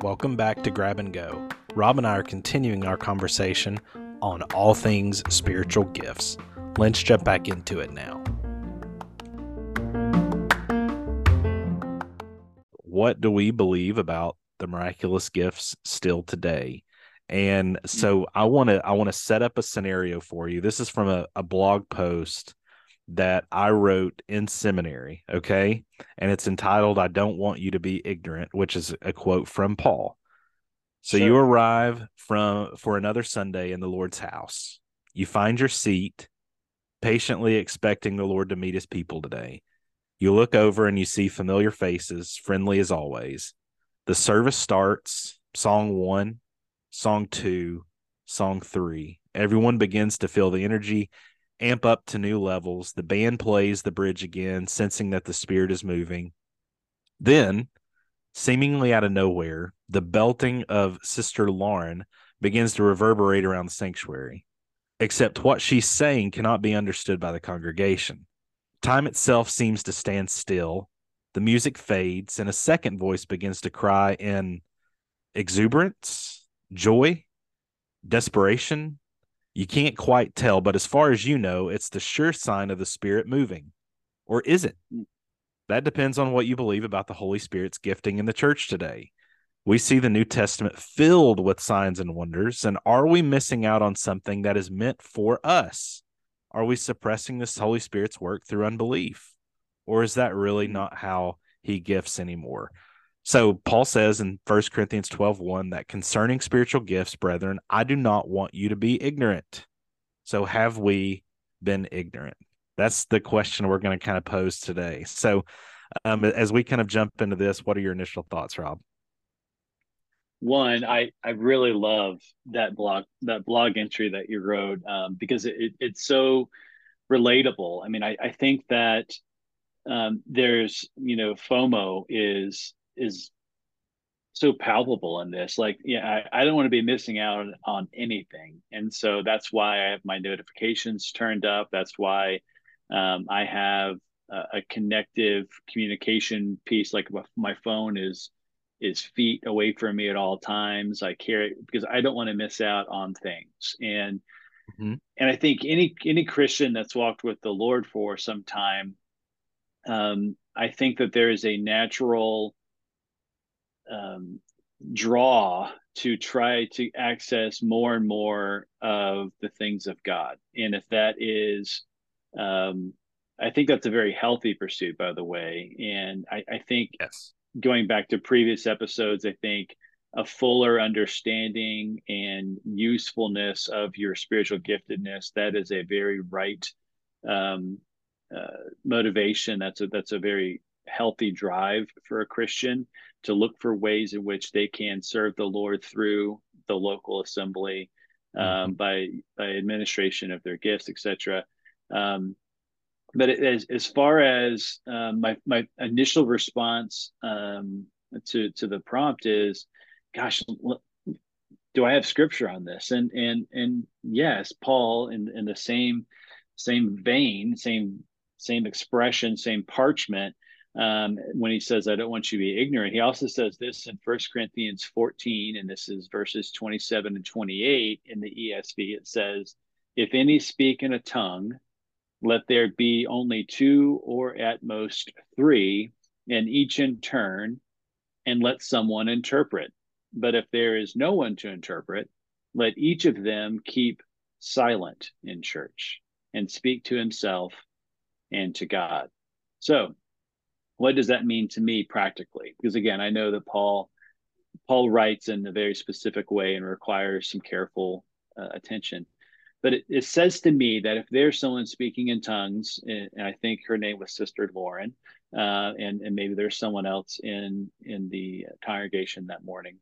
Welcome back to Grab and Go. Rob and I are continuing our conversation on all things spiritual gifts. Let's jump back into it now. What do we believe about the miraculous gifts still today? And so I want to I want to set up a scenario for you. This is from a, a blog post that I wrote in seminary, okay? And it's entitled I Don't Want You to Be Ignorant, which is a quote from Paul. So sure. you arrive from for another Sunday in the Lord's house. You find your seat, patiently expecting the Lord to meet his people today. You look over and you see familiar faces, friendly as always. The service starts, song 1, song 2, song 3. Everyone begins to feel the energy amp up to new levels. The band plays the bridge again, sensing that the spirit is moving. Then, seemingly out of nowhere, the belting of Sister Lauren begins to reverberate around the sanctuary. Except what she's saying cannot be understood by the congregation. Time itself seems to stand still. The music fades, and a second voice begins to cry in exuberance, joy, desperation, you can't quite tell, but as far as you know, it's the sure sign of the Spirit moving. Or is it? Mm. That depends on what you believe about the Holy Spirit's gifting in the church today. We see the New Testament filled with signs and wonders. And are we missing out on something that is meant for us? Are we suppressing this Holy Spirit's work through unbelief? Or is that really mm. not how he gifts anymore? So Paul says in 1 Corinthians 12, 1, that concerning spiritual gifts, brethren, I do not want you to be ignorant. So have we been ignorant? That's the question we're going to kind of pose today. So um, as we kind of jump into this, what are your initial thoughts, Rob? One, I, I really love that blog that blog entry that you wrote um, because it, it, it's so relatable. I mean, I, I think that um, there's you know FOMO is is so palpable in this. Like, yeah, I, I don't want to be missing out on, on anything. And so that's why I have my notifications turned up. That's why um, I have a, a, connective communication piece. Like my phone is is feet away from me at all times. I carry because I don't want to miss out on things. And mm-hmm. and I think any any Christian that's walked with the Lord for some time, um, I think that there is a natural um, draw to try to access more and more of the things of God. And if that is, um, I think that's a very healthy pursuit, by the way. And I, I think yes. going back to previous episodes, I think a fuller understanding and usefulness of your spiritual giftedness that is a very right um, uh, motivation. That's a that's a very healthy drive for a Christian to look for ways in which they can serve the Lord through the local assembly um, mm-hmm. by by administration of their gifts, etc. Um, but as as far as um, my my initial response um, to to the prompt is, gosh, do I have scripture on this? And and and yes, Paul in in the same same vein, same same expression, same parchment um, when he says, I don't want you to be ignorant. He also says this in First Corinthians 14, and this is verses 27 and 28 in the ESV. It says, If any speak in a tongue, let there be only two or at most three, and each in turn, and let someone interpret. But if there is no one to interpret, let each of them keep silent in church and speak to himself and to God. So, what does that mean to me practically? Because again, I know that Paul Paul writes in a very specific way and requires some careful uh, attention. But it, it, says to me that if there's someone speaking in tongues, and I think her name was Sister Lauren, uh, and and maybe there's someone else in in the congregation that morning.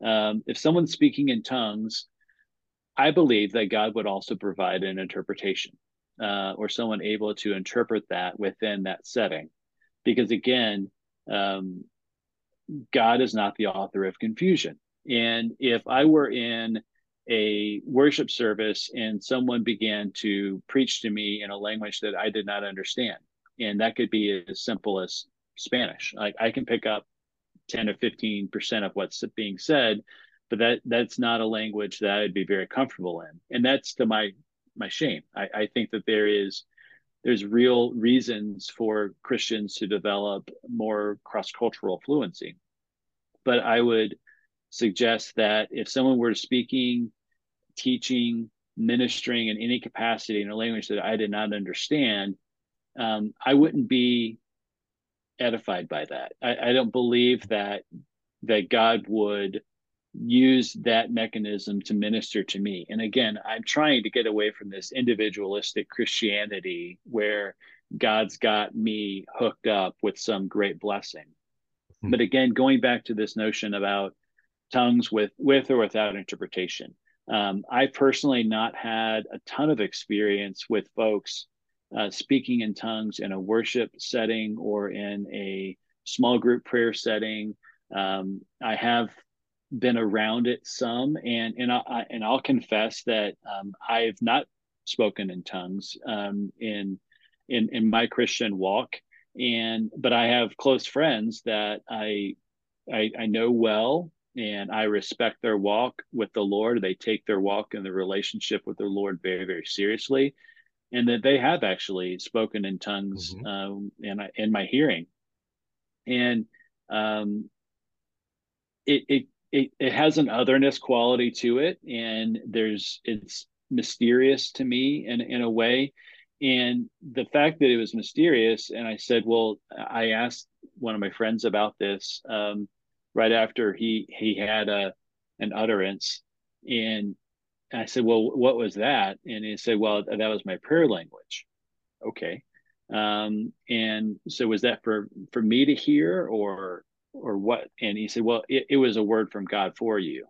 Um, if someone's speaking in tongues, I believe that God would also provide an interpretation uh, or someone able to interpret that within that setting because again, um, God is not the author of confusion. And if I were in a worship service and someone began to preach to me in a language that I did not understand. And that could be as simple as Spanish. Like I can pick up 10 or 15% of what's being said, but that that's not a language that I'd be very comfortable in. And that's to my my shame. I, I think that there is there's real reasons for Christians to develop more cross-cultural fluency. But I would suggest that if someone were speaking, teaching, ministering in any capacity in a language that I did not understand, um, I wouldn't be edified by that. I, I don't believe that that God would use that mechanism to minister to me. And again, I'm trying to get away from this individualistic Christianity where God's got me hooked up with some great blessing. Mm-hmm. But again, going back to this notion about tongues with with or without interpretation. Um, I personally not had a ton of experience with folks uh, speaking in tongues in a worship setting or in a small group prayer setting. Um, I have been around it some, and and I and I'll confess that um, I've not spoken in tongues um, in in in my Christian walk, and but I have close friends that I I, I know well, and I respect their walk with the Lord. They take their walk and their relationship with the Lord very very seriously, and that they have actually spoken in tongues mm-hmm. um, in in my hearing, and um, it it it, it has an otherness quality to it and there's it's mysterious to me in, in a way. And the fact that it was mysterious and i said well i asked one of my friends about this um, right after he he had a an utterance and i said well what was that? And he said well that was my prayer language. Okay. Um, and so was that for for me to hear or or what and he said well it, it was a word from god for you.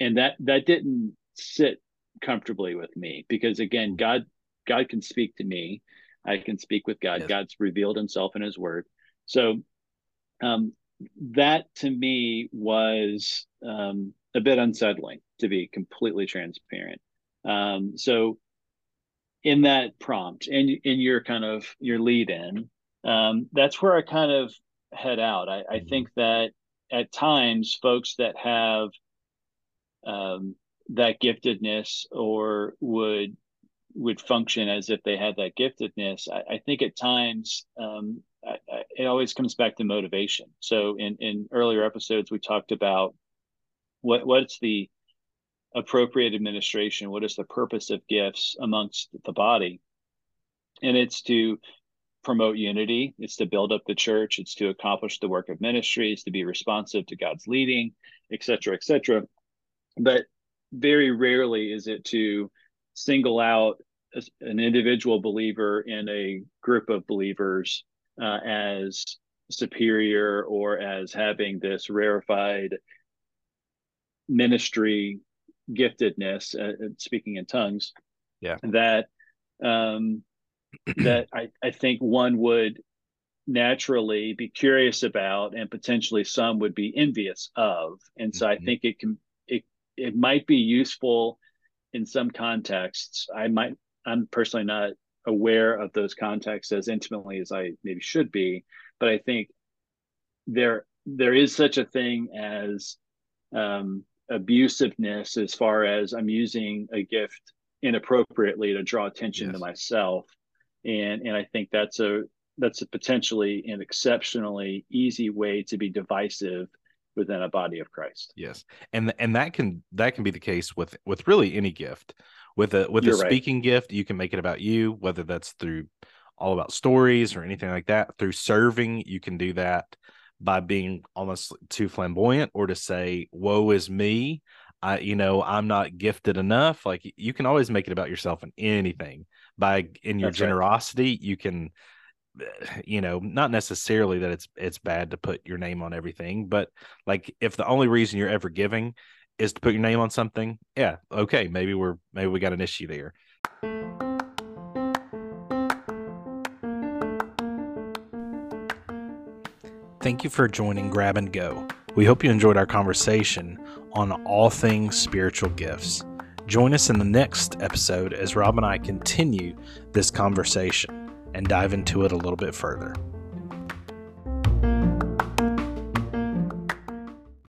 And that that didn't sit comfortably with me because again mm-hmm. god god can speak to me. I can speak with god. Yes. god's revealed himself in his word. So um, that to me was um, a bit unsettling to be completely transparent. Um, so in that prompt and in your kind of your lead in um, that's where i kind of head out. I, I mm-hmm. think that at times, folks that have um, that giftedness or would would function as if they had that giftedness. I, I think at times um, I, I, it always comes back to motivation. So in in earlier episodes, we talked about what what's the appropriate administration, what is the purpose of gifts amongst the body, and it's to promote unity. It's to build up the church. It's to accomplish the work of ministry. It's to be responsive to God's leading, etc., etc. But very rarely is it to single out an individual believer in a group of believers uh, as superior or as having this rarefied ministry giftedness, uh, speaking in tongues. Yeah. That um, that I, I think one would naturally be curious about and potentially some would be envious of. And so mm-hmm. I think it can it it might be useful in some contexts. I might I'm personally not aware of those contexts as intimately as I maybe should be, but I think there there is such a thing as um, abusiveness as far as I'm using a gift inappropriately to draw attention yes. to myself and and I think that's a that's a potentially an exceptionally easy way to be divisive within a body of Christ. Yes, and and that can that can be the case with with really any gift. With a with You're a speaking right. gift, you can make it about you, whether that's through all about stories or anything like that. Through serving, you can do that by being almost too flamboyant or to say, "Woe is me." I, you know, I'm not gifted enough. Like you can always make it about yourself in anything by in your That's generosity right. you can eh, you know not necessarily that it's it's bad to put your name on everything but like if the only reason you're ever giving is to put your name on something yeah okay maybe we're maybe we got an issue there thank you for joining grab and go we hope you enjoyed our conversation on all things spiritual gifts. Join us in the next episode as Rob and I continue this conversation and dive into it a little bit further.